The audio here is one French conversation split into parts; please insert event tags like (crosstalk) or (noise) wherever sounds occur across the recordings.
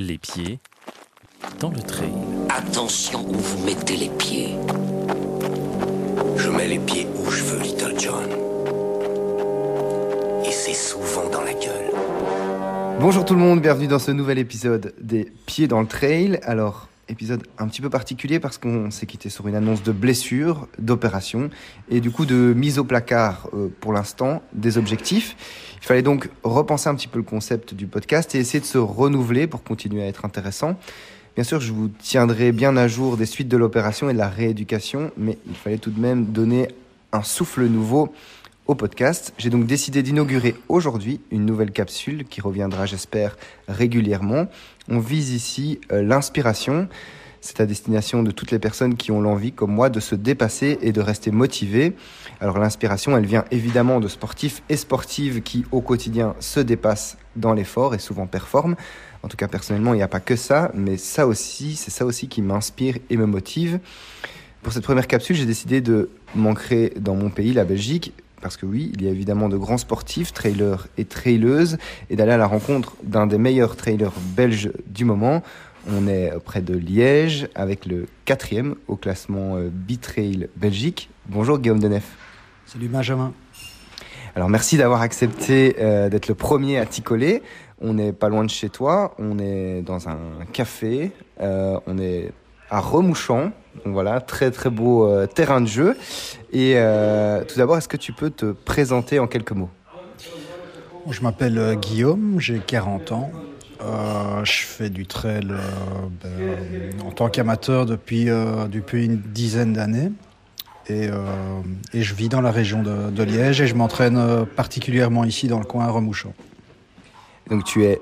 Les pieds dans le trail. Attention où vous mettez les pieds. Je mets les pieds où je veux, Little John. Et c'est souvent dans la gueule. Bonjour tout le monde, bienvenue dans ce nouvel épisode des Pieds dans le Trail. Alors, épisode un petit peu particulier parce qu'on s'est quitté sur une annonce de blessure, d'opération et du coup de mise au placard euh, pour l'instant des objectifs. Il fallait donc repenser un petit peu le concept du podcast et essayer de se renouveler pour continuer à être intéressant. Bien sûr, je vous tiendrai bien à jour des suites de l'opération et de la rééducation, mais il fallait tout de même donner un souffle nouveau au podcast. J'ai donc décidé d'inaugurer aujourd'hui une nouvelle capsule qui reviendra, j'espère, régulièrement. On vise ici euh, l'inspiration. C'est à destination de toutes les personnes qui ont l'envie, comme moi, de se dépasser et de rester motivées. Alors l'inspiration, elle vient évidemment de sportifs et sportives qui, au quotidien, se dépassent dans l'effort et souvent performent. En tout cas, personnellement, il n'y a pas que ça, mais ça aussi, c'est ça aussi qui m'inspire et me motive. Pour cette première capsule, j'ai décidé de m'ancrer dans mon pays, la Belgique, parce que oui, il y a évidemment de grands sportifs, trailers et traileuses, et d'aller à la rencontre d'un des meilleurs trailers belges du moment. On est près de Liège avec le quatrième au classement euh, B-Trail Belgique. Bonjour Guillaume Denef. Salut Benjamin. Alors merci d'avoir accepté euh, d'être le premier à t'y coller. On n'est pas loin de chez toi, on est dans un café, euh, on est à Remouchant, donc voilà, très très beau euh, terrain de jeu. Et euh, tout d'abord, est-ce que tu peux te présenter en quelques mots? Je m'appelle euh, Guillaume, j'ai 40 ans. Euh, je fais du trail ben, en tant qu'amateur depuis, depuis une dizaine d'années. Et, et je vis dans la région de, de Liège et je m'entraîne particulièrement ici dans le coin à Remouchant. Donc tu es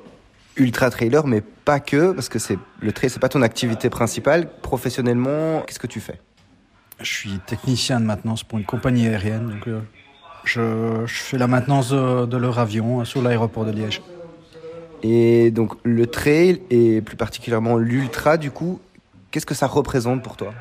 ultra trailer, mais pas que, parce que c'est le trail, c'est pas ton activité principale. Professionnellement, qu'est-ce que tu fais? Je suis technicien de maintenance pour une compagnie aérienne. Donc, euh, je, je fais la maintenance de, de leur avion euh, sur l'aéroport de Liège. Et donc le trail et plus particulièrement l'ultra, du coup, qu'est-ce que ça représente pour toi?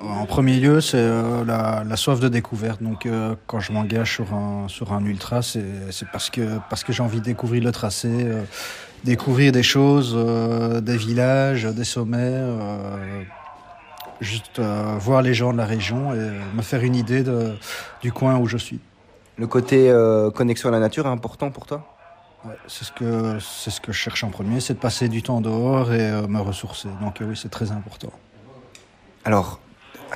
En premier lieu, c'est euh, la, la soif de découverte. Donc, euh, quand je m'engage sur un, sur un ultra, c'est c'est parce que, parce que j'ai envie de découvrir le tracé, euh, découvrir des choses, euh, des villages, des sommets, euh, juste euh, voir les gens de la région et me faire une idée de, du coin où je suis. Le côté euh, connexion à la nature est important pour toi? Ouais, c'est ce que c'est ce que je cherche en premier, c'est de passer du temps dehors et euh, me ressourcer. Donc oui, c'est très important. Alors,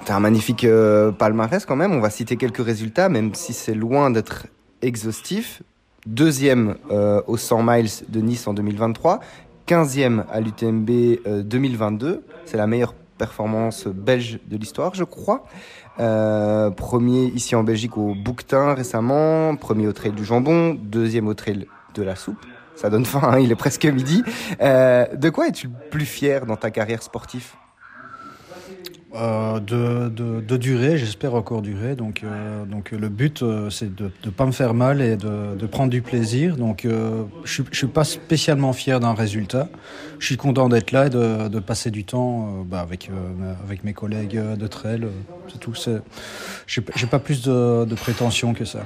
tu as un magnifique euh, palmarès quand même. On va citer quelques résultats, même si c'est loin d'être exhaustif. Deuxième euh, au 100 miles de Nice en 2023. 15e à l'UTMB euh, 2022. C'est la meilleure performance belge de l'histoire, je crois. Euh, premier ici en Belgique au Bouquetin récemment. Premier au Trail du Jambon. Deuxième au Trail de la Soupe. Ça donne faim, hein, il est presque midi. Euh, de quoi es-tu le plus fier dans ta carrière sportive? Euh, de, de, de durer, j'espère encore durer. Donc, euh, donc le but, euh, c'est de ne pas me faire mal et de, de prendre du plaisir. Donc euh, je ne suis pas spécialement fier d'un résultat. Je suis content d'être là et de, de passer du temps euh, bah, avec, avec mes collègues de trail. C'est tout. Je n'ai pas plus de, de prétention que ça.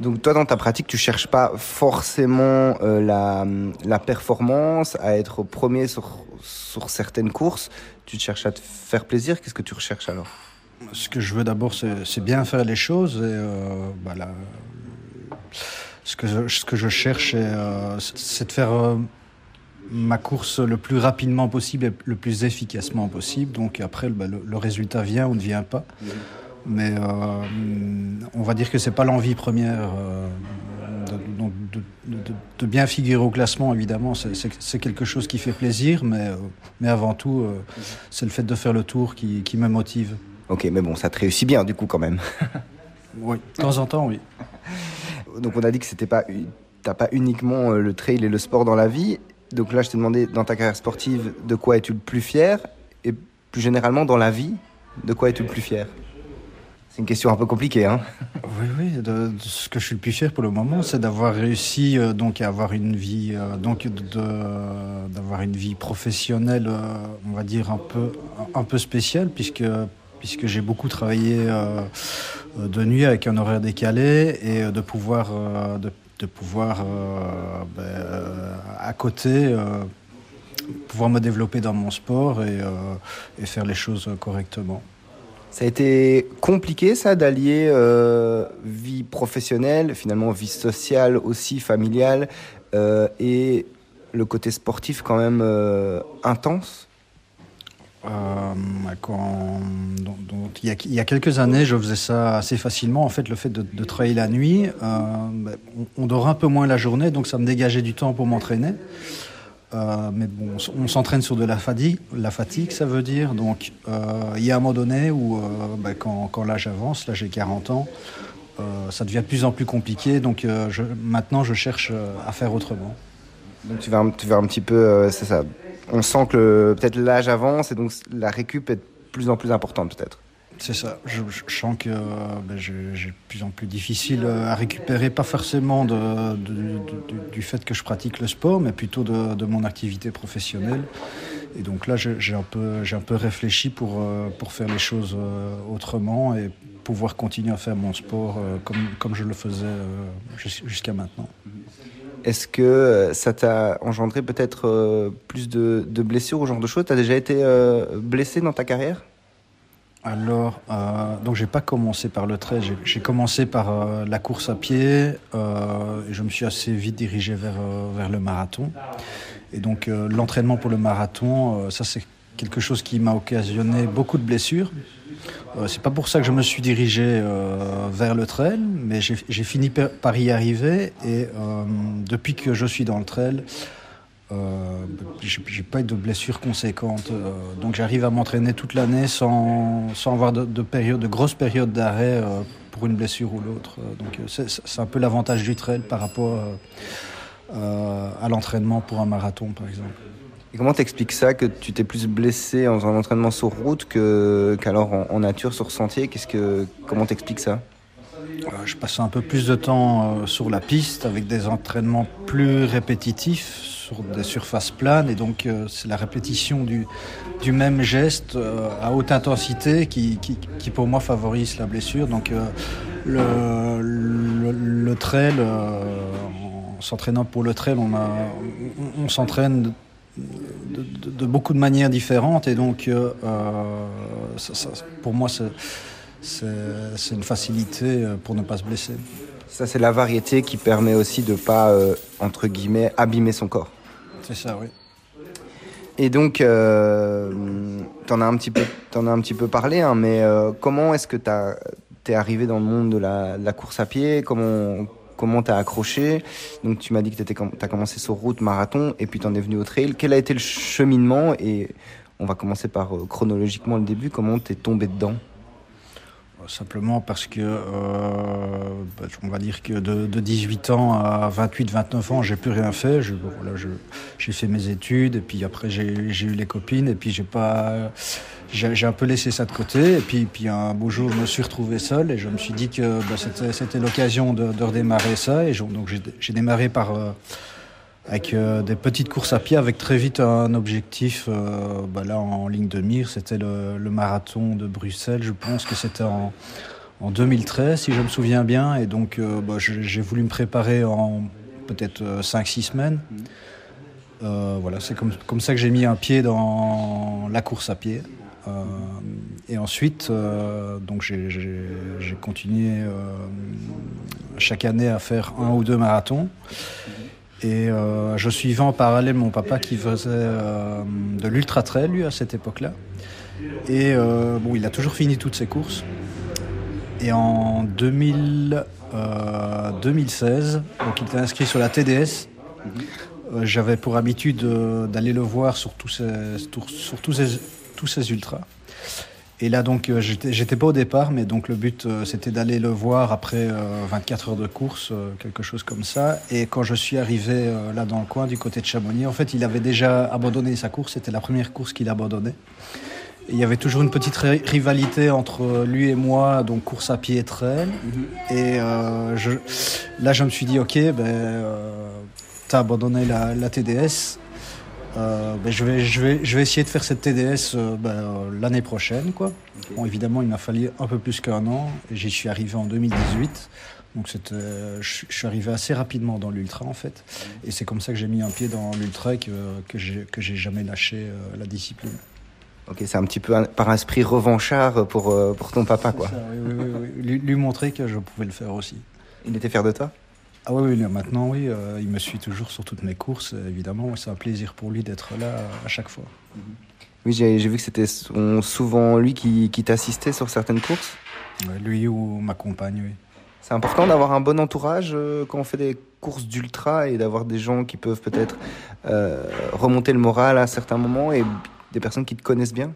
Donc toi, dans ta pratique, tu cherches pas forcément euh, la, la performance, à être premier sur, sur certaines courses. Tu te cherches à te faire plaisir. Qu'est-ce que tu recherches alors? Ce que je veux d'abord, c'est bien faire les choses. Et, euh, bah, là, ce, que je, ce que je cherche, c'est euh, c'est de faire euh, ma course le plus rapidement possible et le plus efficacement possible. Donc après, bah, le, le résultat vient ou ne vient pas. Mais euh, on va dire que c'est pas l'envie première. euh, de, donc de, de- de bien figurer au classement, évidemment, c'est- quelque chose qui fait plaisir, mais, euh, mais avant tout, c'est le fait de faire le tour qui, qui me motive. Ok, mais bon, ça te réussit bien du coup quand même. (laughs) Oui, de temps en temps, oui. (laughs) Donc on a dit que c'était pas, t'as pas uniquement le trail et le sport dans la vie. Donc là, je t'ai demandé dans ta carrière sportive, de quoi es-tu le plus fier? Et plus généralement dans la vie, de quoi es-tu le plus fier? C'est une question un peu compliquée, hein Oui, oui. Ce que je suis le plus fier pour le moment, c'est d'avoir réussi euh, donc à avoir une vie, euh, donc d'avoir une vie professionnelle, euh, on va dire un peu, un peu spéciale, puisque puisque j'ai beaucoup travaillé de nuit avec un horaire décalé et de pouvoir, de, pouvoir ben, à côté, pouvoir me développer dans mon sport et faire les choses correctement. Ça a été compliqué ça d'allier euh, vie professionnelle, finalement vie sociale aussi, familiale, euh, et le côté sportif quand même euh, intense? Il, y a, quelques années, je faisais ça assez facilement. En fait, le fait de, de travailler la nuit, ben, on, on, dort un peu moins la journée, donc ça me dégageait du temps pour m'entraîner. Euh, mais bon, on s'entraîne sur de la fatigue, la fatigue, ça veut dire. Donc, euh, il y a un moment donné où, euh, bah, quand, l'âge avance, là j'ai 40 ans, ça devient de plus en plus compliqué. Donc, maintenant, je cherche à faire autrement. Donc, tu vas, tu vas un petit peu, c'est ça. On sent que peut-être l'âge avance et donc la récup est de plus en plus importante, peut-être. C'est ça. Je, sens que ben, j'ai de plus en plus difficile à récupérer, pas forcément du fait que je pratique le sport, mais plutôt de, mon activité professionnelle. Et donc là, j'ai un, peu, réfléchi pour, euh, faire les choses euh, autrement et pouvoir continuer à faire mon sport euh, comme, comme je le faisais jusqu'à maintenant. Est-ce que ça t'a engendré peut-être plus de, blessures ou genre de choses? Tu as déjà été blessé dans ta carrière? Alors, euh, donc j'ai pas commencé par le trail, j'ai commencé par euh, la course à pied euh, et je me suis assez vite dirigé vers, euh, vers le marathon. Et donc euh, l'entraînement pour le marathon, ça c'est quelque chose qui m'a occasionné beaucoup de blessures. c'est pas pour ça que je me suis dirigé vers le trail, mais j'ai fini par y arriver et depuis que je suis dans le trail, euh, j'ai pas eu de blessures conséquentes, euh, donc j'arrive à m'entraîner toute l'année sans, sans avoir de, de, période, de grosses périodes d'arrêt euh, pour une blessure ou l'autre. donc c'est un peu l'avantage du trail par rapport à l'entraînement pour un marathon, par exemple. Et comment t'expliques ça que tu t'es plus blessé en faisant l'entraînement sur route qu'alors en, en, nature sur sentier? Qu'est-ce que comment t'expliques ça? Je passe un peu plus de temps sur la piste avec des entraînements plus répétitifs sur des surfaces planes et donc euh, c'est la répétition du, même geste euh, à haute intensité qui, pour moi favorise la blessure. Donc euh, le, trail, en s'entraînant pour le trail, on, s'entraîne de, beaucoup de manières différentes et donc pour moi c'est une facilité pour ne pas se blesser. Ça, c'est la variété qui permet aussi de ne pas, entre guillemets, abîmer son corps. C'est ça, oui. Et donc, euh, tu en, as un petit peu, en as un petit peu parlé, hein, mais euh, comment est-ce que tu es arrivé dans le monde de la, course à pied? Comment comment t'as accroché? Donc, tu m'as dit que tu as commencé sur route, marathon, et puis tu en es venu au trail. Quel a été le cheminement? Et on va commencer par euh, chronologiquement le début. Comment t'es tombé dedans? Simplement parce que, euh, bah, on va dire que de, de 18 ans à 28, 29 ans, j'ai plus rien fait. Je, bon, j'ai fait mes études et puis après j'ai eu les copines et puis j'ai pas, j'ai un peu laissé ça de côté. Et puis, puis un beau jour, je me suis retrouvé seul et je me suis dit que bah, c'était l'occasion de, de, redémarrer ça. Et donc j'ai démarré par euh, avec euh, des petites courses à pied, avec très vite un objectif. Euh, bah là, en ligne de mire, c'était le, marathon de Bruxelles. Je pense que c'était en, en, 2013, si je me souviens bien. Et donc, euh, bah, j'ai voulu me préparer en peut-être 5-6 semaines. Voilà, c'est comme, comme ça que j'ai mis un pied dans la course à pied. Et ensuite, donc j'ai continué chaque année à faire un ou deux marathons. Et euh, je suivais en parallèle mon papa qui faisait euh, de l'ultra trail lui à cette époque-là. Et euh, bon, il a toujours fini toutes ses courses. Et en 2000, 2016, donc il était inscrit sur la TDS. J'avais pour habitude d'aller le voir sur tous ces, sur tous ces, tous ces ultras. Et là, donc, euh, j'étais pas au départ, mais donc le but, euh, c'était d'aller le voir après euh, 24 heures de course, euh, quelque chose comme ça. Et quand je suis arrivé euh, là dans le coin, du côté de Chamonix, en fait, il avait déjà abandonné sa course. C'était la première course qu'il abandonnait. Et il y avait toujours une petite rivalité entre lui et moi, donc course à pied et trail. Mm-hmm. Et je, là, je me suis dit, ok, ben, t'as abandonné la, la TDS Euh, ben, je, vais, je, vais, je vais essayer de faire cette TDS euh, ben, euh, l'année prochaine. Quoi. Bon, évidemment, il m'a fallu un peu plus qu'un an. J'y suis arrivé en 2018. Donc je, je suis arrivé assez rapidement dans l'ultra en fait. Et c'est comme ça que j'ai mis un pied dans l'ultra et que, que j'ai jamais lâché la discipline. Ok, c'est un petit peu par esprit revanchard pour, pour ton papa quoi. Ça, oui, oui, oui, Lui, lui, montrer que je pouvais le faire aussi. Il était fier de toi? Ah oui, maintenant oui, euh, il me suit toujours sur toutes mes courses, évidemment. C'est un plaisir pour lui d'être là à chaque fois. Mhm. Oui, j'ai vu que c'était souvent lui qui, t'assistait sur certaines courses. lui ou ma compagne, oui. C'est important d'avoir un bon entourage euh, quand on fait des courses d'ultra et d'avoir des gens qui peuvent peut-être euh, remonter le moral à certains moments et des personnes qui te connaissent bien?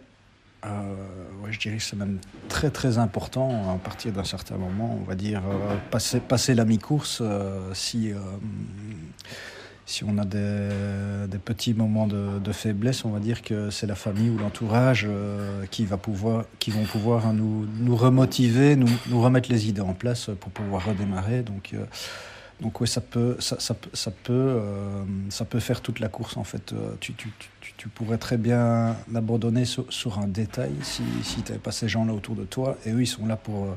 Je dirais que c'est même très très important à partir d'un certain moment, on va dire, euh, passer, la mi-course, euh, si, euh, si on a des, petits moments de, faiblesse, on va dire que c'est la famille ou l'entourage qui, va pouvoir, qui vont pouvoir nous, remotiver, nous, remettre les idées en place pour pouvoir redémarrer. Donc oui, ça peut, ça, ça, ça peut, ça peut faire toute la course en fait. Tu, tu, tu pourrais très bien l'abandonner sur, un détail si, si tu n'avais pas ces gens-là autour de toi. Et eux, ils sont là pour, euh,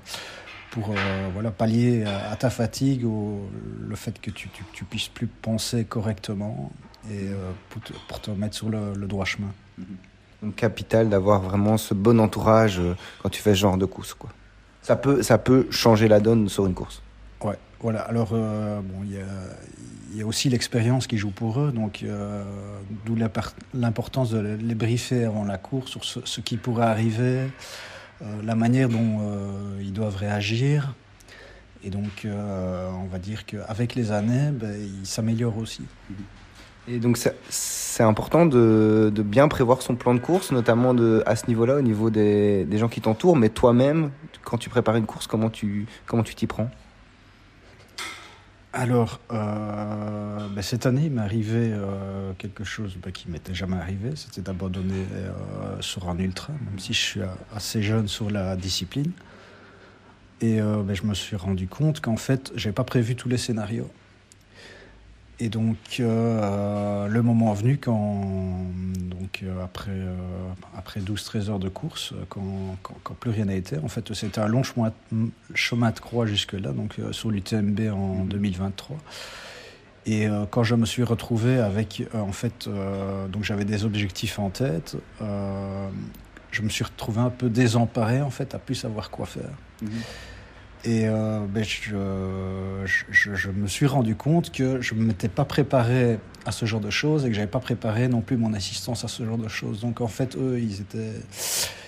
pour euh, voilà, pallier à, ta fatigue ou le fait que tu, tu, puisses plus penser correctement et euh, pour, te, pour, te, mettre sur le, droit chemin. Donc capital d'avoir vraiment ce bon entourage quand tu fais ce genre de course. Quoi. Ça, peut, ça peut changer la donne sur une course. Ouais, voilà. Alors, bon, il y a aussi l'expérience qui joue pour eux, donc euh, d'où l'importance de les briefer avant la course sur ce, qui pourrait arriver, euh, la manière dont euh, ils doivent réagir. Et donc, on va dire qu'avec les années, ben, ils s'améliorent aussi. Et donc, c'est important de, bien prévoir son plan de course, notamment à ce niveau-là, au niveau des, gens qui t'entourent, mais toi-même, quand tu prépares une course, comment tu t'y prends? Alors, euh, ben, cette année, il m'est arrivé euh, quelque chose ben, qui m'était jamais arrivé, c'était d'abandonner euh, sur un ultra, même si je suis assez jeune sur la discipline. Et ben, je me suis rendu compte qu'en fait, je n'avais pas prévu tous les scénarios. Et donc, euh, le moment venu, quand, donc, euh, après, euh, après 12-13 heures de course, quand, quand, plus rien n'a été, en fait, c'était un long chemin, chemin de croix jusque-là, donc sur l'UTMB en 2023. Et quand je me suis retrouvé avec, en fait, donc j'avais des objectifs en tête, je me suis retrouvé un peu désemparé, en fait, à plus savoir quoi faire. Mmh. Et euh, ben, je, je, je, me suis rendu compte que je ne m'étais pas préparé à ce genre de choses et que j'avais pas préparé non plus mon assistance à ce genre de choses. Donc en fait, eux, ils étaient...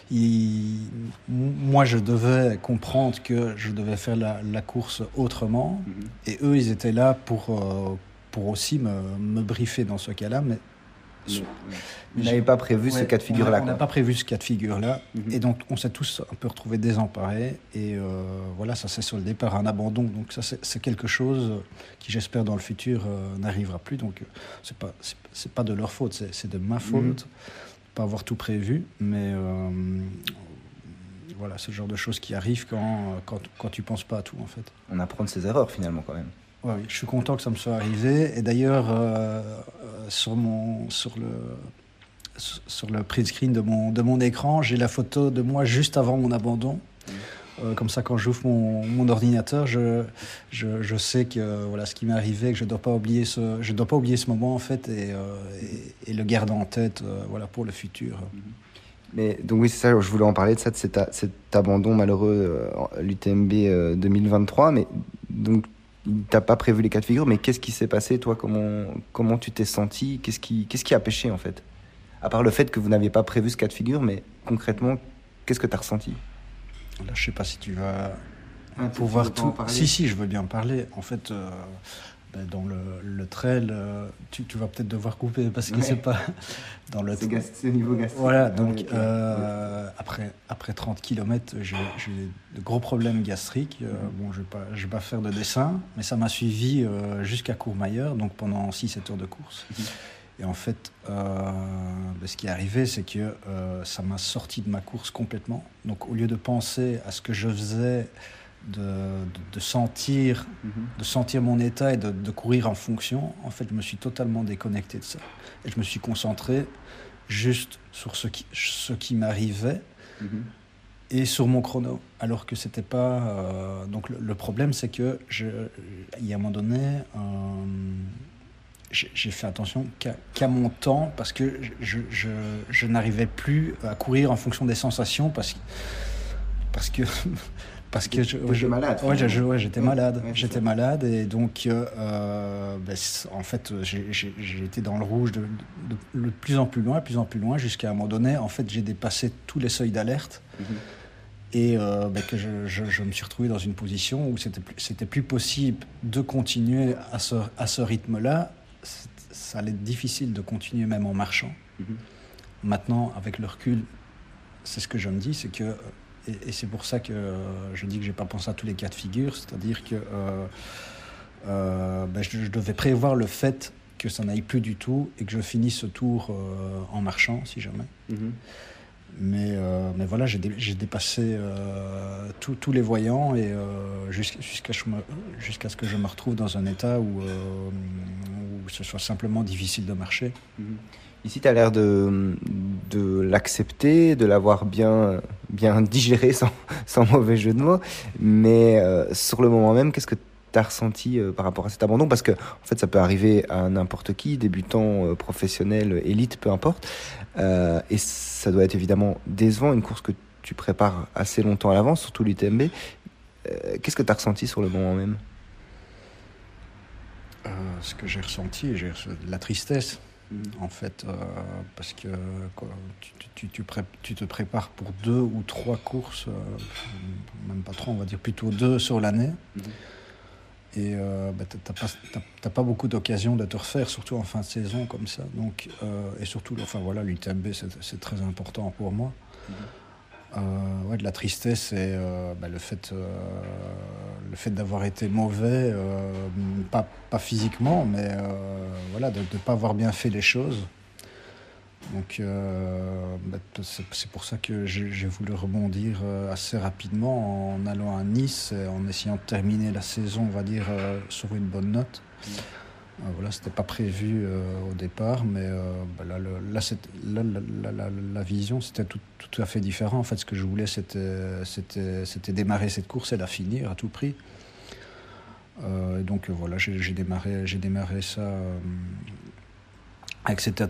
Ils... Moi, je devais comprendre que je devais faire la, la course autrement. Mm-hmm. Et eux, ils étaient là pour, euh, pour aussi me, me briefer dans ce cas-là. Mais vous n'avez pas prévu ce cas de figure-là. On n'a pas prévu ce cas de figure-là. Mhm. Et donc, on s'est tous un peu retrouvés désemparés. Et euh, voilà, ça s'est soldé par un abandon. Donc, ça, c'est quelque chose qui, j'espère, dans le futur, euh, n'arrivera plus. Donc, c'est pas, c'est pas de leur faute, c'est de ma faute. Pas avoir tout prévu. Mais euh, voilà, c'est le genre de choses qui arrivent quand, quand, quand tu penses pas à tout, en fait. On apprend de ses erreurs, finalement, quand même oui, je suis content que ça me soit arrivé. Et d'ailleurs, euh, euh, sur, mon, sur, le, sur le print screen de mon, de mon écran, j'ai la photo de moi juste avant mon abandon. Euh, comme ça, quand j'ouvre mon, mon, ordinateur, je, je, je, sais que voilà ce qui m'est arrivé, que je ne dois pas oublier ce, dois pas oublier ce moment en fait, et, et, le garder en tête, voilà pour le futur. Mais donc oui, c'est ça. Je voulais en parler de ça, de cet, cet abandon malheureux l'UTMB 2023. Mais donc t'as pas prévu les cas de figure, mais qu'est-ce qui s'est passé, toi? Comment, comment tu t'es senti? Qu'est-ce qui, qu'est-ce qui a pêché, en fait? À part le fait que vous n'aviez pas prévu ce cas de figure, mais concrètement, qu'est-ce que tu as ressenti? Là, je sais pas si tu vas ah, pouvoir tout. Si, si, je veux bien parler. En fait, euh, dans le, le trail, euh, tu, tu, vas peut-être devoir couper parce que c'est pas (laughs) dans le. C'est niveau gastrique. Voilà, donc euh, après, après 30 km, j'ai de gros problèmes gastriques. Euh, mhm. Bon, je ne vais, pas, je vais pas faire de dessin, mais ça m'a suivi jusqu'à Courmayeur, donc pendant 6-7 heures de course. Mhm. Et en fait, ben, ce qui est arrivé, c'est que ça m'a sorti de ma course complètement. Donc au lieu de penser à ce que je faisais de, de, sentir, de sentir mon état et de, de, courir en fonction, en fait, je me suis totalement déconnecté de ça. Et je me suis concentré juste sur ce qui, ce qui m'arrivait et sur mon chrono. Alors que c'était pas. Euh, donc le, le problème, c'est que je, il y a un moment donné, euh, j'ai fait attention qu'à qu mon temps parce que je, je, je n'arrivais plus à courir en fonction des sensations parce, parce que. (laughs) Parce que je, je, malade. Ouais, j'étais malade. Ouais, j'étais malade et donc, euh, ben, en fait, j'ai été dans le rouge de, de, de, plus en plus loin, plus en plus loin, jusqu'à un moment donné, en fait, j'ai dépassé tous les seuils d'alerte. Mm -hmm. Et euh, ben, que je, je, je, me suis retrouvé dans une position où c'était plus, plus possible de continuer à ce, à ce rythme-là. Ça allait être difficile de continuer même en marchant. Mm -hmm. Maintenant, avec le recul, c'est ce que je me dis, c'est que et, et c'est pour ça que euh, je dis que j'ai pas pensé à tous les cas de figure, c'est-à-dire que euh, euh, ben je, je, devais prévoir le fait que ça n'aille plus du tout et que je finisse ce tour en marchant, si jamais. Mm -hmm. Mais, euh, mais voilà, j'ai dé, dépassé euh, tous les voyants et euh, jusqu'à jusqu jusqu ce que je me retrouve dans un état où, où ce soit simplement difficile de marcher. Mm -hmm. Ici, tu as l'air de, de l'accepter, de l'avoir bien, bien digéré, sans, (laughs) sans mauvais jeu de mots. Mais sur le moment même, qu'est-ce que tu as ressenti par rapport à cet abandon? Parce que, en fait, ça peut arriver à n'importe qui, débutant, professionnel, élite, peu importe. Euh, et ça doit être évidemment décevant, une course que tu prépares assez longtemps à l'avance, surtout l'UTMB. Euh, Qu'est-ce que tu as ressenti sur le moment même? Euh, Ce que j'ai ressenti, j'ai la tristesse. En fait, euh, parce que quoi, tu, tu, tu, pré tu, te prépares pour deux ou trois courses, euh, même pas trois, on va dire plutôt deux sur l'année. Mmh. Et euh, bah, tu n'as pas, pas, beaucoup d'occasions de te refaire, surtout en fin de saison comme ça. Donc, et surtout, enfin voilà, l'UTMB, c'est très important pour moi. Mm -hmm. Euh, ouais, de la tristesse et bah, le fait, le fait d'avoir été mauvais, pas, pas, physiquement, mais voilà, de ne pas avoir bien fait les choses. Donc euh, bah, c'est pour ça que j'ai voulu rebondir euh, assez rapidement en allant à Nice, et en essayant de terminer la saison, on va dire, euh, sur une bonne note. Mmh. Euh, voilà, c'était pas prévu euh, au départ, mais bah, là, là, la, vision, c'était tout, tout, à fait différent. En fait, ce que je voulais, c'était démarrer cette course et la finir à tout prix. donc voilà, j'ai démarré, démarré ça avec cet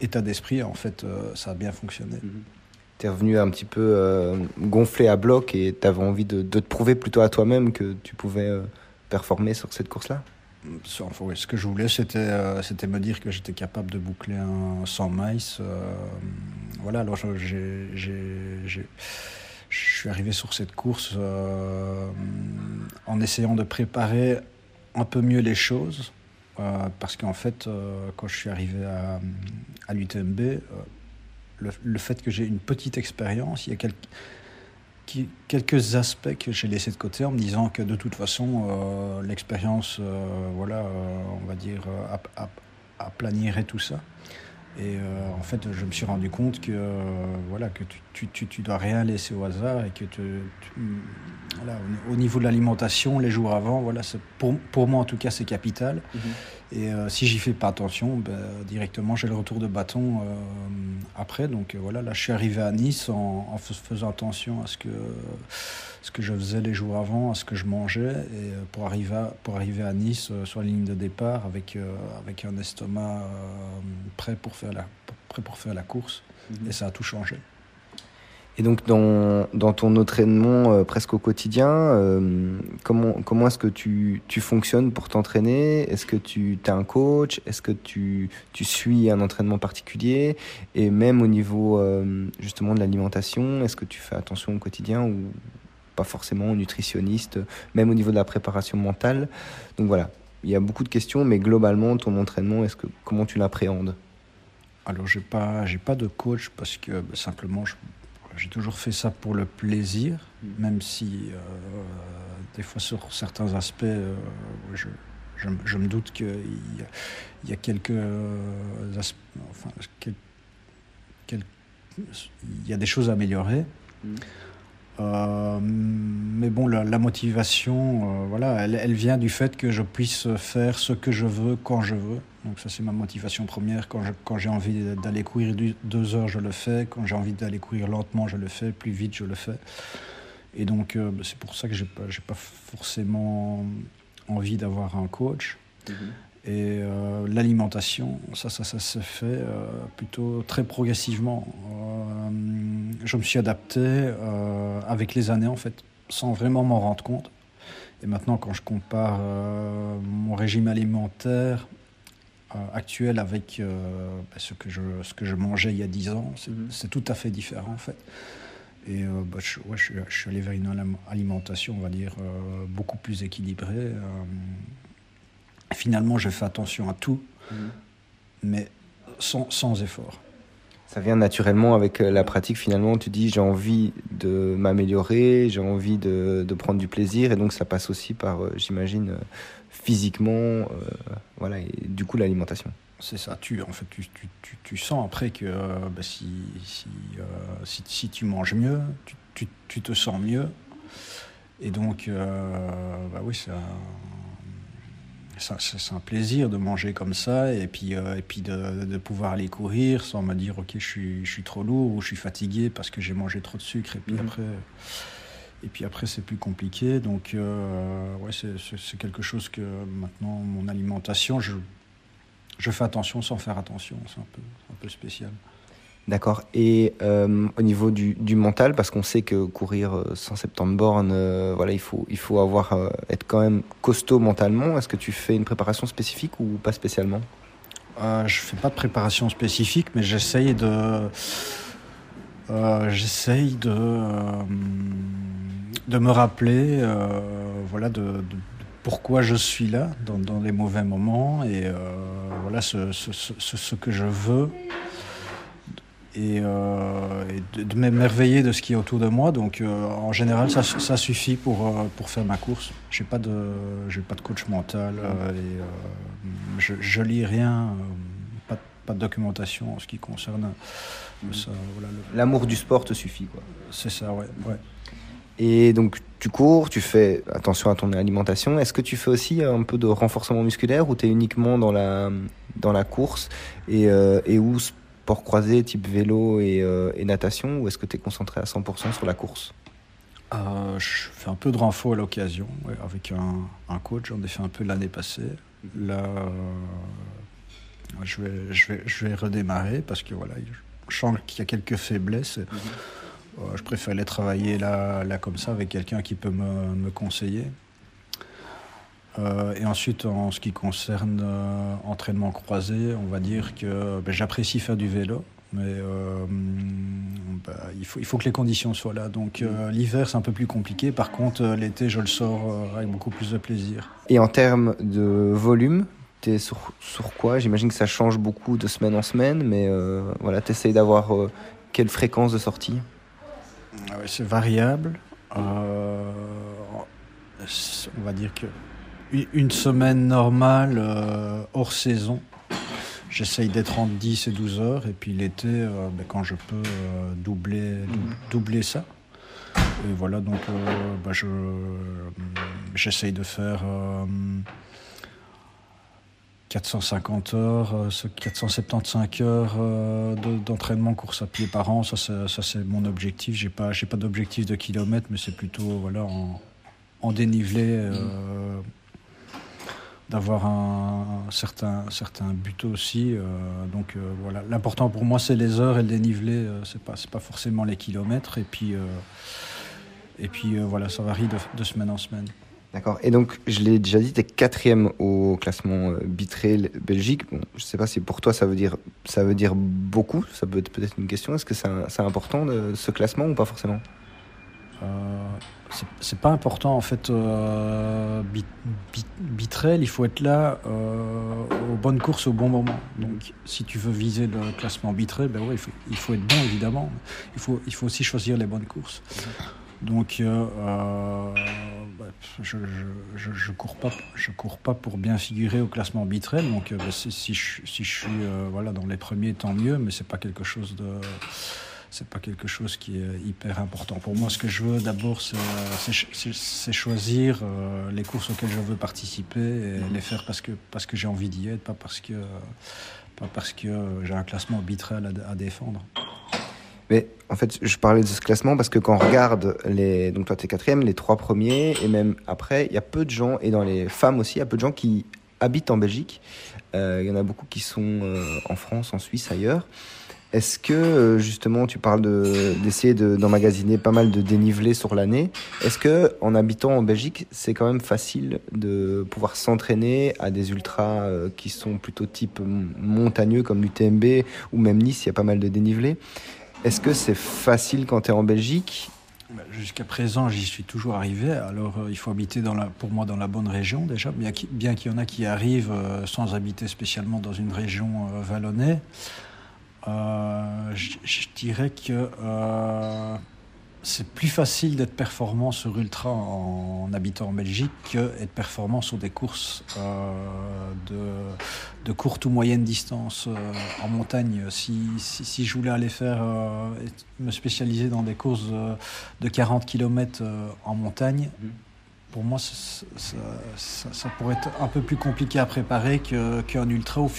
état d'esprit, en fait, euh, ça a bien fonctionné. Mm -hmm. Tu es revenu un petit peu euh, gonflé à bloc et tu avais envie de, de, te prouver plutôt à toi-même que tu pouvais euh, performer sur cette course-là? Ce que je voulais, c'était euh, me dire que j'étais capable de boucler un 100 miles. voilà, alors j'ai je suis arrivé sur cette course euh, en essayant de préparer un peu mieux les choses. Euh, parce qu'en fait, euh, quand je suis arrivé à, à l'UTMB, euh, le, le, fait que j'ai une petite expérience, il y a quel, qui, quelques aspects que j'ai laissés de côté en me disant que de toute façon, l'expérience, voilà, on va dire, aplanirait tout ça. Et euh, en fait, je me suis rendu compte que, euh, voilà, que tu, tu, tu, dois rien laisser au hasard et que tu, voilà, au, niveau de l'alimentation, les jours avant, voilà, pour, pour moi en tout cas, c'est capital. Mm -hmm. Et euh, si j'y fais pas attention, ben, directement, j'ai le retour de bâton après. Donc voilà, là, je suis arrivé à Nice en, en faisant attention à ce que, ce que je faisais les jours avant, à ce que je mangeais. Et pour arriver à, pour arriver à Nice sur la ligne de départ avec, avec un estomac prêt pour faire la, prêt pour faire la course. Mmh. Et ça a tout changé. Et donc dans, dans ton entraînement euh, presque au quotidien, euh, comment, comment est-ce que tu, tu fonctionnes pour t'entraîner? Est-ce que tu as un coach? Est-ce que tu, tu suis un entraînement particulier? Et même au niveau euh, justement de l'alimentation, est-ce que tu fais attention au quotidien ou pas forcément au nutritionniste, même au niveau de la préparation mentale Donc voilà, il y a beaucoup de questions, mais globalement, ton entraînement, est-ce que comment tu l'appréhendes? Alors j'ai pas j'ai pas de coach parce que bah, simplement j'ai toujours fait ça pour le plaisir, mmh. même si euh, des fois sur certains aspects euh, je, je, je, me doute qu'il y, y, a quelques aspects, enfin quel, quel, il y a des choses à améliorer. Mmh. Euh, mais bon, la, motivation, euh, voilà, elle, elle, vient du fait que je puisse faire ce que je veux quand je veux. Donc ça, c'est ma motivation première. Quand, je, quand j'ai envie d'aller courir deux heures, je le fais. Quand j'ai envie d'aller courir lentement, je le fais. Plus vite, je le fais. Et donc, euh, c'est pour ça que j'ai pas, j'ai pas forcément envie d'avoir un coach. Mm -hmm. Et euh, l'alimentation, ça, ça, ça se fait euh, plutôt très progressivement. Euh, je me suis adapté avec les années, en fait, sans vraiment m'en rendre compte. Et maintenant, quand je compare mon régime alimentaire actuel avec bah, ce, que je, ce que je mangeais il y a 10 ans, c'est mm -hmm. tout à fait différent, en fait. Et bah, je, ouais, je, je, suis allé vers une alimentation, on va dire, beaucoup plus équilibrée finalement, je fais attention à tout, mmh. mais sans, sans, effort. Ça vient naturellement avec la pratique, finalement, tu dis j'ai envie de m'améliorer, j'ai envie de, de, prendre du plaisir, et donc ça passe aussi par, euh, j'imagine, physiquement, euh, voilà, et du coup l'alimentation. C'est ça, tu, en fait, tu, tu, tu, tu sens après que euh, bah, si, si, euh, si, si, tu manges mieux, tu, te sens mieux, et donc, bah oui, ça c'est un plaisir de manger comme ça et puis, euh, et puis de, de, pouvoir aller courir sans me dire ok je suis, je suis trop lourd ou je suis fatigué parce que j'ai mangé trop de sucre et puis mmh. après et puis après c'est plus compliqué donc euh, ouais c'est quelque chose que maintenant mon alimentation je, je fais attention sans faire attention c'est un peu, un peu spécial. D'accord. Et euh, au niveau du, mental, parce qu'on sait que courir 170 bornes, euh, voilà, il faut, avoir, euh, être quand même costaud mentalement. Est-ce que tu fais une préparation spécifique ou pas spécialement? Euh, Je fais pas de préparation spécifique, mais j'essaye de, euh, j'essaye de, euh, de me rappeler, euh, voilà, de, pourquoi je suis là dans, les mauvais moments et euh, voilà ce que je veux et, euh, et, de, m'émerveiller de ce qui est autour de moi. Donc euh, en général, ça, ça, suffit pour, euh, pour faire ma course. Je n'ai pas, de, pas de coach mental et je, je, lis rien, pas, pas de documentation en ce qui concerne ça. L'amour voilà, du sport te suffit. C'est ça, ouais, ouais. Et donc tu cours, tu fais attention à ton alimentation. Est-ce que tu fais aussi un peu de renforcement musculaire ou tu es uniquement dans la, dans la course? Et, et où sport croisé type vélo et, euh, et natation ou est-ce que tu es concentré à 100% sur la course? Euh, Je fais un peu de renfort à l'occasion ouais, avec un, un coach, j'en ai fait un peu l'année passée. Là, euh, je, vais, je, vais, je vais redémarrer parce que voilà, je sens qu'il y a quelques faiblesses. Mm -hmm. je préfère les travailler là, là comme ça avec quelqu'un qui peut me, me conseiller. Euh, et ensuite, en ce qui concerne euh, entraînement croisé, on va dire que ben, j'apprécie faire du vélo, mais euh, ben, il, faut, il faut que les conditions soient là. Donc euh, l'hiver, c'est un peu plus compliqué. Par contre, l'été, je le sors avec beaucoup plus de plaisir. Et en termes de volume, tu es sur, sur quoi? J'imagine que ça change beaucoup de semaine en semaine, mais voilà, tu essayes d'avoir quelle fréquence de sortie? Ah C'est variable. on va dire que une semaine normale euh, hors saison. J'essaye d'être entre 10 et 12 heures et puis l'été, euh, ben, quand je peux, euh, doubler, dou doubler ça. Et voilà, donc ben, je, j'essaye de faire 450 heures, 475 heures d'entraînement course à pied par an. Ça, c'est, ça, c'est mon objectif. J'ai pas, j'ai pas d'objectif de kilomètres, mais c'est plutôt voilà, en, en dénivelé. Mmh d'avoir un, certain, certain but aussi. Euh, donc euh, voilà, l'important pour moi c'est les heures et le dénivelé, euh, c'est pas, pas forcément les kilomètres. Et puis, euh, et puis voilà, ça varie de, semaine en semaine. D'accord. Et donc, je l'ai déjà dit, tu es quatrième au classement Bitrail Belgique. Bon, je sais pas si pour toi ça veut dire, ça veut dire beaucoup. Ça peut être peut-être une question. Est-ce que c'est important de, ce classement ou pas forcément? C'est pas important en fait. Euh, bit, il faut être là euh, aux bonnes courses au bon moment. Donc, si tu veux viser le classement Bitrail, ben ouais, il faut, il faut être bon évidemment. Il faut, il faut aussi choisir les bonnes courses. Donc, euh, bah, je, cours pas, je cours pas pour bien figurer au classement Bitrail. Donc, bah, si, je, si je suis euh, voilà dans les premiers, tant mieux. Mais c'est pas quelque chose de c'est pas quelque chose qui est hyper important. Pour moi, ce que je veux d'abord, c'est choisir euh, les courses auxquelles je veux participer et les faire parce que, parce que j'ai envie d'y être, pas parce que, pas parce que j'ai un classement arbitral à, défendre. Mais en fait, je parlais de ce classement parce que quand on regarde les, donc toi t'es quatrième, les trois premiers et même après, il y a peu de gens et dans les femmes aussi, il y a peu de gens qui habitent en Belgique. Euh, il y en a beaucoup qui sont euh, en France, en Suisse, ailleurs. Est-ce que euh, justement tu parles d'essayer d'emmagasiner pas mal de dénivelé sur l'année Est-ce que en habitant en Belgique, c'est quand même facile de pouvoir s'entraîner à des ultras qui sont plutôt type montagneux comme l'UTMB ou même Nice, il y a pas mal de dénivelé. Est-ce que c'est facile quand tu es en Belgique? Bah, jusqu'à présent, j'y suis toujours arrivé. Alors, euh, il faut habiter pour moi dans la bonne région déjà, bien qu'il y en a qui arrivent euh, sans habiter spécialement dans une région euh, vallonnée. Je dirais que c'est plus facile d'être performant sur ultra en, habitant en Belgique qu'être performant sur des courses euh, de, courte ou moyenne distance euh, en montagne. Si, je voulais aller faire, euh, me spécialiser dans des courses de 40 km en montagne, pour moi, ça, pourrait être un peu plus compliqué à préparer qu'un ultra où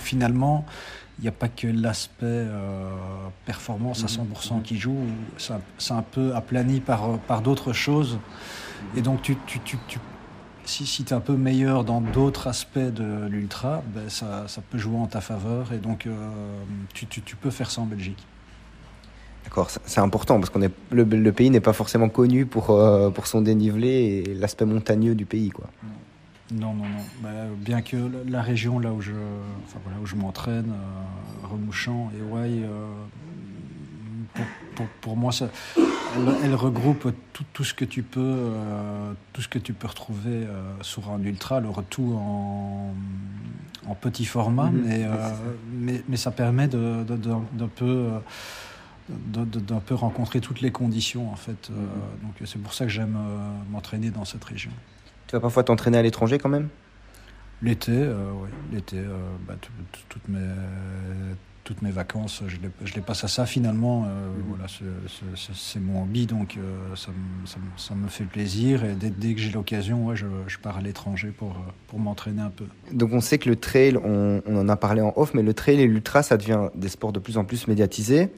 finalement il n'y a pas que l'aspect euh, performance à 100% mhm. qui joue, c'est un peu aplani par, par d'autres choses. Et donc, tu, tu, tu, si, si tu es un peu meilleur dans d'autres aspects de l'ultra, ben ça, ça, peut jouer en ta faveur. Et donc, euh, tu, tu, peux faire ça en Belgique. D'accord, c'est important parce est le, le pays n'est pas forcément connu pour, euh, pour son dénivelé et l'aspect montagneux du pays. Quoi. Non, non, non. Bah, bien que la région là où je, enfin, voilà, où je m'entraîne, euh, Remouchant et euh, pour, pour, moi, ça, elle, regroupe tout, tout, ce que tu peux, euh, tout ce que tu peux retrouver sur un ultra, le retour en, en petit format, mhm. mais, mais, mais, ça permet de, d'un peu d'un peu rencontrer toutes les conditions en fait. Mhm. donc c'est pour ça que j'aime m'entraîner dans cette région. Tu vas parfois t'entraîner à l'étranger quand même? L'été, euh, oui. L'été, euh, bah, toutes mes toutes mes vacances, je les, je les passe à ça finalement. Euh, mhm. Voilà, c'est mon hobby, donc ça, ça, ça, me fait plaisir. Et dès, dès que j'ai l'occasion, ouais, je, je, pars à l'étranger pour, pour m'entraîner un peu. Donc on sait que le trail, on, on, en a parlé en off, mais le trail et l'ultra, ça devient des sports de plus en plus médiatisés.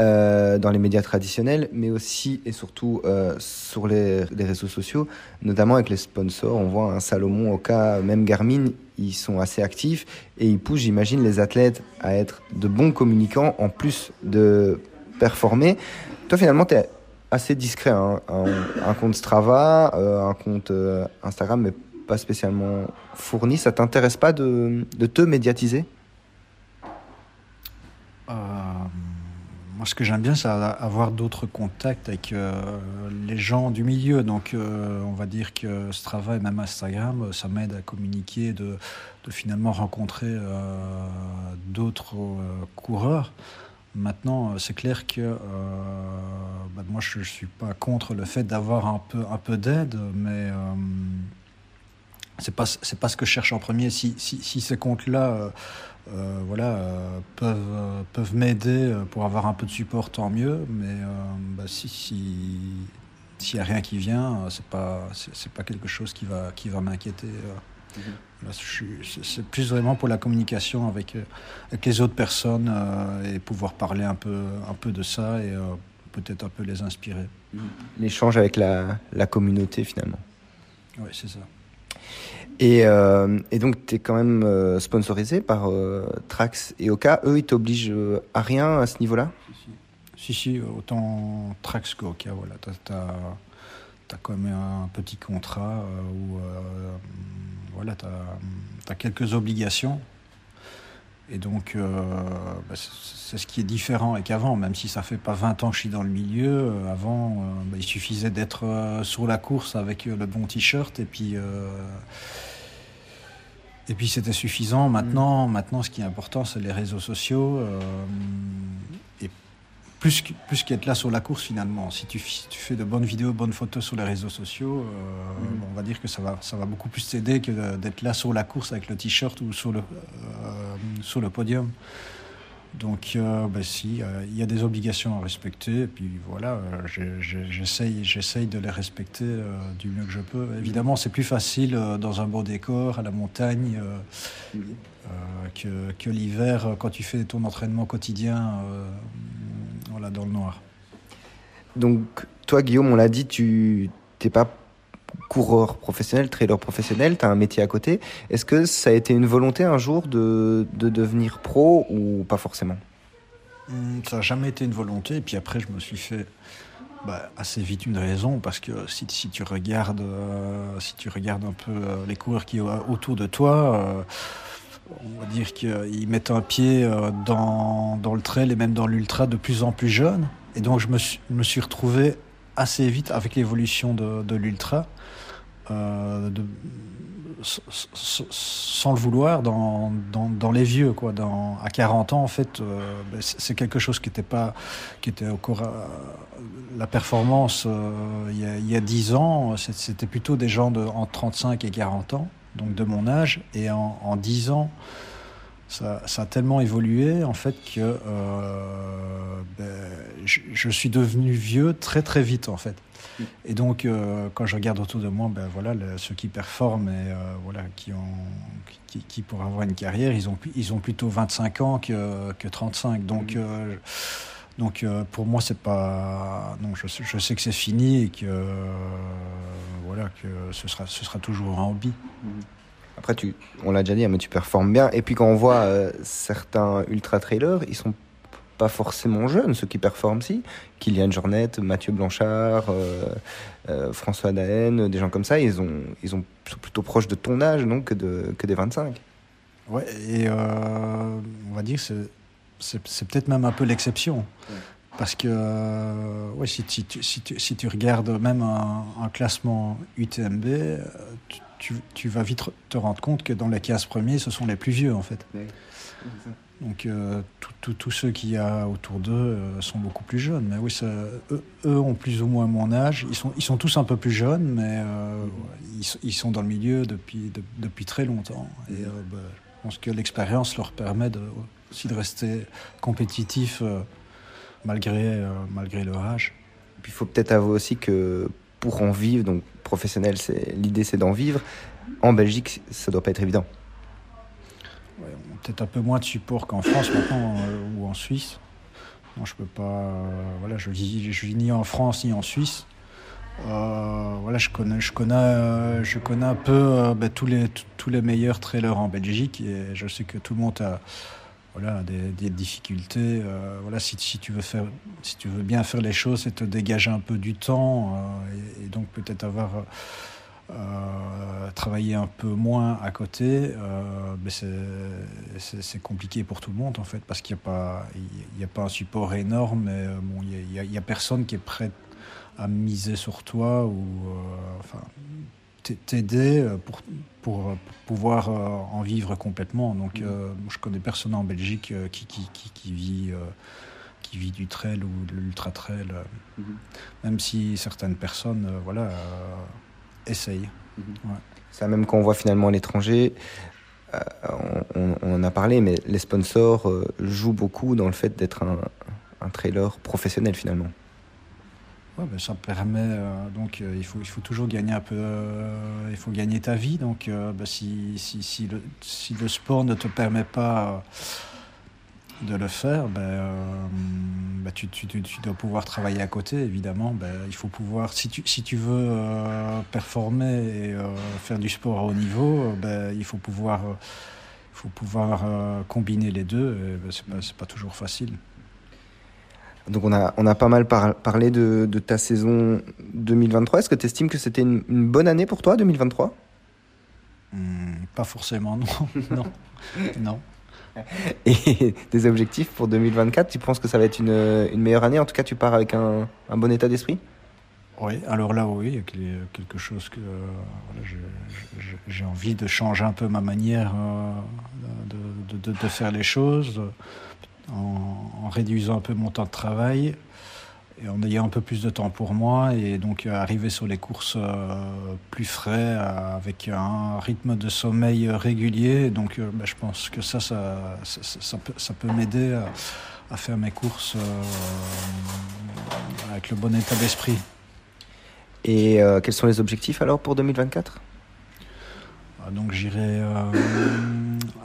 Euh, dans les médias traditionnels, mais aussi et surtout euh, sur les, réseaux sociaux, notamment avec les sponsors. On voit un Salomon, Oka, même Garmin, ils sont assez actifs et ils poussent, j'imagine, les athlètes à être de bons communicants en plus de performer. Toi, finalement, tu es assez discret. Hein. Un, compte Strava, euh, un compte Instagram, mais pas spécialement fourni. Ça t'intéresse pas de, de te médiatiser? Moi, ce que j'aime bien, c'est avoir d'autres contacts avec euh, les gens du milieu. Donc, euh, on va dire que Strava et même Instagram, ça m'aide à communiquer, de, finalement rencontrer euh, d'autres coureurs. Maintenant, c'est clair que bah, moi, je ne suis pas contre le fait d'avoir un peu, d'aide, mais c'est pas c'est pas ce que je cherche en premier. Si, si, si ces comptes-là euh, voilà, euh, peuvent, euh, peuvent m'aider pour avoir un peu de support, tant mieux. Mais bah, si s'il n'y a rien qui vient, c'est pas c'est pas quelque chose qui va qui va m'inquiéter. Mhm. C'est plus vraiment pour la communication avec, avec les autres personnes et pouvoir parler un peu un peu de ça et peut-être un peu les inspirer. L'échange avec la, la communauté finalement. Oui, c'est ça. Et, euh, et, donc, tu es quand même euh, sponsorisé par euh, Trax et Oka. Eux, ils t'obligent à rien à ce niveau-là? Si, si, autant Trax qu'Oka. Voilà. Tu as, quand même un petit contrat où voilà, tu as, quelques obligations. Et donc, bah, c'est ce qui est différent avec avant, même si ça fait pas 20 ans que je suis dans le milieu. avant, bah, il suffisait d'être sur la course avec le bon t-shirt et puis et puis c'était suffisant. Maintenant, mm. maintenant, ce qui est important, c'est les réseaux sociaux. Plus, plus qu'être là sur la course, finalement. Si tu, tu, fais de bonnes vidéos, bonnes photos sur les réseaux sociaux, euh, mm. on va dire que ça va, ça va beaucoup plus t'aider que d'être là sur la course avec le t-shirt ou sur le, euh, sur le podium. Donc, euh, ben, si, euh, il y a des obligations à respecter, et puis voilà, j'essaye, j'essaye de les respecter du mieux que je peux. Évidemment, c'est plus facile dans un beau décor, à la montagne, euh, que, que l'hiver, quand tu fais ton entraînement quotidien, voilà, dans le noir. Donc, toi, Guillaume, on l'a dit, tu n'es pas coureur professionnel, trailer professionnel, tu as un métier à côté. Est-ce que ça a été une volonté un jour de, de devenir pro ou pas forcément? Hum, Ça n'a jamais été une volonté. Et puis après, je me suis fait bah, assez vite une raison parce que si, si tu regardes, euh, si tu regardes un peu euh, les coureurs qui sont autour de toi, euh, on va dire qu'ils mettent un pied euh, dans, dans le trail et même dans l'ultra de plus en plus jeune. Et donc, je me suis, me retrouvé assez vite avec l'évolution de, l'ultra. euh, sans le vouloir dans, dans, les vieux quoi à 40 ans en fait euh, ben, c'est quelque chose qui était pas qui était encore euh, la performance il, y a, il y a 10 ans c'était plutôt des gens de entre 35 et 40 ans donc de mon âge et en, en 10 ans ça, ça a tellement évolué en fait que euh, ben, je, je suis devenu vieux très très vite en fait et donc, euh, quand je regarde autour de moi, ben voilà, le- ceux qui performent et euh, voilà, qui ont, qui, qui pour avoir une carrière, ils ont, ils ont plutôt 25 ans que, que 35. Donc, euh, donc euh, pour moi, c'est pas, non, je, sais- je sais que c'est fini et que euh, voilà, que ce sera, ce sera toujours un hobby. Après, tu, on l'a déjà dit, hein, mais tu performes bien. Et puis quand on voit euh, certains ultra-trailers, ils sont pas forcément jeunes, ceux qui performent si. Kylian Jornet, Mathieu Blanchard, François Daen, des gens comme ça, ils, ont, ils ont, sont plutôt proches de ton âge non, que, de, que des 25. Ouais, et on va dire c'est c'est peut-être même un peu l'exception. Parce que euh, ouais, si, si, tu, si, tu, si tu regardes même un, un classement UTMB, euh, tu, tu, vas vite te rendre compte que dans les 15 premiers, ce sont les plus vieux en fait. Donc euh, tous ceux qu'il y a autour d'eux euh, sont beaucoup plus jeunes. Mais oui, ça, eux, eux ont plus ou moins mon âge. Ils sont, ils sont tous un peu plus jeunes, mais euh, ils, ils sont dans le milieu depuis, de- depuis très longtemps. Et bah, je pense que l'expérience leur permet de, aussi de rester compétitifs euh, malgré, euh, malgré leur âge. Puis il faut peut-être avouer aussi que pour en vivre, donc professionnel, l'idée c'est d'en vivre. En Belgique, ça doit pas être évident. Ouais, on a peut-être un peu moins de support qu'en France maintenant euh, ou en Suisse. Moi, je peux pas. euh, voilà, je vis, je vis ni en France ni en Suisse. Euh, voilà, je connais, je connais, euh, je connais un peu euh, ben, tous les tous les meilleurs trailers en Belgique et je sais que tout le monde a voilà des, difficultés. euh, voilà, si, tu veux faire, si tu veux bien faire les choses, c'est te dégager un peu du temps euh, et, et donc peut-être avoir euh, travailler un peu moins à côté, mais c'est- compliqué pour tout le monde en fait, parce qu'il n'y a, pas- y a pas un support énorme, et, bon, il y a- personne qui est prêt à miser sur toi ou t'aider euh, pour, pour, euh, pouvoir euh, en vivre complètement. Donc euh, moi, je connais personne en Belgique qui, qui, qui, qui vit... euh, qui vit du trail ou de l'ultra trail, euh, même si certaines personnes, euh, voilà, essayent. Ça, même quand on voit finalement à l'étranger, euh, on, on- on en a parlé, mais les sponsors euh, jouent beaucoup dans le fait d'être un, un trailer professionnel finalement. Ben, ça permet euh, donc euh, il faut il faut toujours gagner un peu euh, il faut gagner ta vie. Donc ben, si, si, si, le, si le sport ne te permet pas de le faire ben, tu, tu, dois pouvoir travailler à côté évidemment. Il faut pouvoir si tu si tu veux performer et faire du sport à haut niveau il faut pouvoir faut pouvoir combiner les deux et, c'est pas toujours facile Donc on a, on a pas mal par- parlé de, de ta saison 2023. Est-ce que tu estimes que c'était une, une bonne année pour toi, 2023 Hmm, pas forcément non. (laughs) Non. Non. Et des objectifs pour 2024 Tu penses que ça va être une, une meilleure année? En tout cas, tu pars avec un, un bon état d'esprit? Oui, alors là, oui, il y a quel- quelque chose que euh, voilà, j'ai envie de changer un peu ma manière euh, de, de- de- de faire les choses, en, en réduisant un peu mon temps de travail et en ayant un peu plus de temps pour moi et donc euh, arriver sur les courses euh, plus frais euh, avec un rythme de sommeil régulier. Donc bah, je pense que ça, ça, ça, ça peut, ça peut m'aider à, à, faire mes courses avec le bon état d'esprit. Et quels sont les objectifs alors pour 2024 Donc j'irai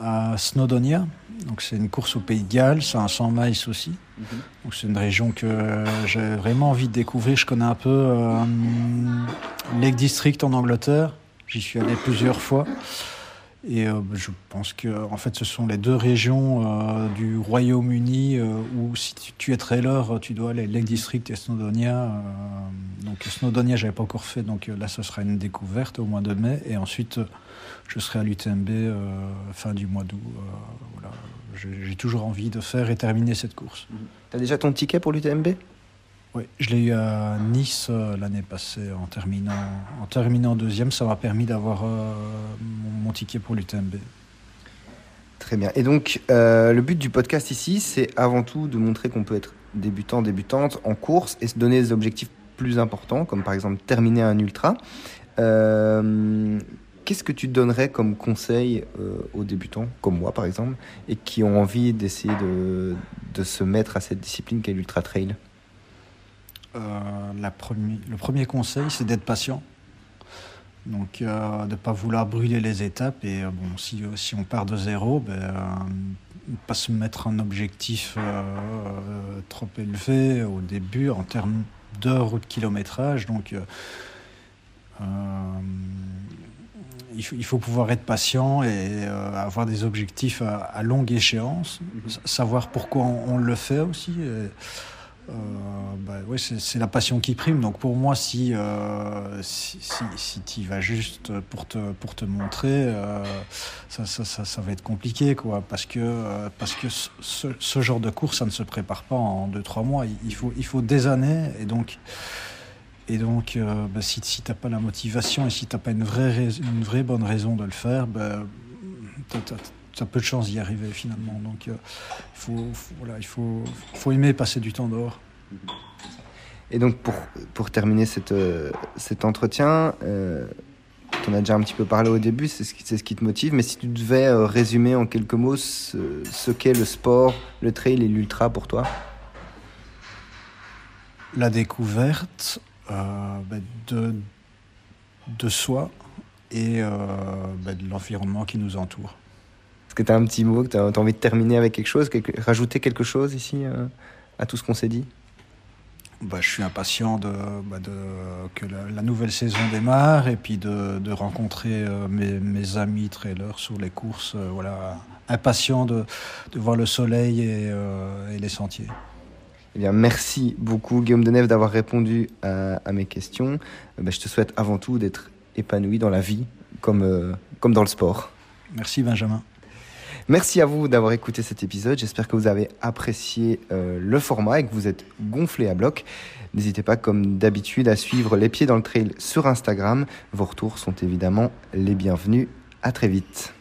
à Snowdonia. Donc c'est une course au Pays de Galles, c'est un 100 miles aussi. Mm -hmm. Donc c'est une région que j'ai vraiment envie de découvrir. Je connais un peu euh, Lake District en Angleterre. J'y suis allé plusieurs fois. Et euh, je pense que en fait ce sont les deux régions euh, du Royaume-Uni euh, où si tu, tu, es trailer, tu dois aller Lake District et Snowdonia. Donc Snowdonia j'avais pas encore fait, donc là ce sera une découverte au mois de mai. Et ensuite je serai à l'UTMB fin du mois d'août. voilà. J'ai toujours envie de faire et terminer cette course. Tu as déjà ton ticket pour l'UTMB? Oui, je l'ai eu à Nice euh, l'année passée en terminant, en terminant deuxième. Ça m'a permis d'avoir euh, mon, mon, ticket pour l'UTMB. Très bien. Et donc, euh, le but du podcast ici, c'est avant tout de montrer qu'on peut être débutant, débutante en course et se donner des objectifs plus importants, comme par exemple terminer un ultra. Euh, Qu'est-ce que tu donnerais comme conseil euh, aux débutants, comme moi par exemple, et qui ont envie d'essayer de, se mettre à cette discipline qu'est l'ultra trail? Euh, la Le premier conseil, c'est d'être patient. Donc, euh, de ne pas vouloir brûler les étapes. Et bon, si, on part de zéro, ben, pas se mettre un objectif trop élevé au début en termes d'heures ou de kilométrage. Donc, il faut, il faut, pouvoir être patient et euh, avoir des objectifs à, à longue échéance, mm -hmm. savoir pourquoi on, on, le fait aussi. Et, euh, bah, ouais, c'est la passion qui prime. Donc pour moi, si, euh, si, si, si tu y vas juste pour te, pour te montrer, ça, ça, ça, ça, va être compliqué. Quoi, parce que, parce que ce, ce, genre de course, ça ne se prépare pas en 2-3 mois. Il faut, il faut des années. Et donc, et donc, euh, bah, si, si tu n'as pas la motivation et si tu n'as pas une vraie, une vraie bonne raison de le faire, bah, tu as, peu de chances d'y arriver finalement. Donc, euh, faut, faut, voilà, il faut, faut aimer passer du temps dehors. Et donc, pour, pour terminer cette, euh, cet entretien, euh, tu en as déjà un petit peu parlé au début, c'est ce, qui, ce qui te motive, mais si tu devais résumer en quelques mots ce, ce qu'est le sport, le trail et l'ultra pour toi? La découverte, bah, de, de soi et euh, bah, de l'environnement qui nous entoure. Est-ce que tu as un petit mot, que tu as, as, envie de terminer avec quelque chose, quelque, rajouter quelque chose ici euh, à tout ce qu'on s'est dit? Bah, je suis impatient de, bah, de que la, la, nouvelle saison démarre et puis de, de rencontrer euh, mes, mes, amis trailers sur les courses. Euh, voilà, impatient de, de, voir le soleil et, euh, et les sentiers. Eh bien, merci beaucoup Guillaume Denève d'avoir répondu à, à, mes questions. Ben, je te souhaite avant tout d'être épanoui dans la vie comme, euh, comme dans le sport. Merci Benjamin. Merci à vous d'avoir écouté cet épisode. J'espère que vous avez apprécié euh, le format et que vous êtes gonflé à bloc. N'hésitez pas, comme d'habitude, à suivre Les Pieds dans le Trail sur Instagram. Vos retours sont évidemment les bienvenus. À très vite.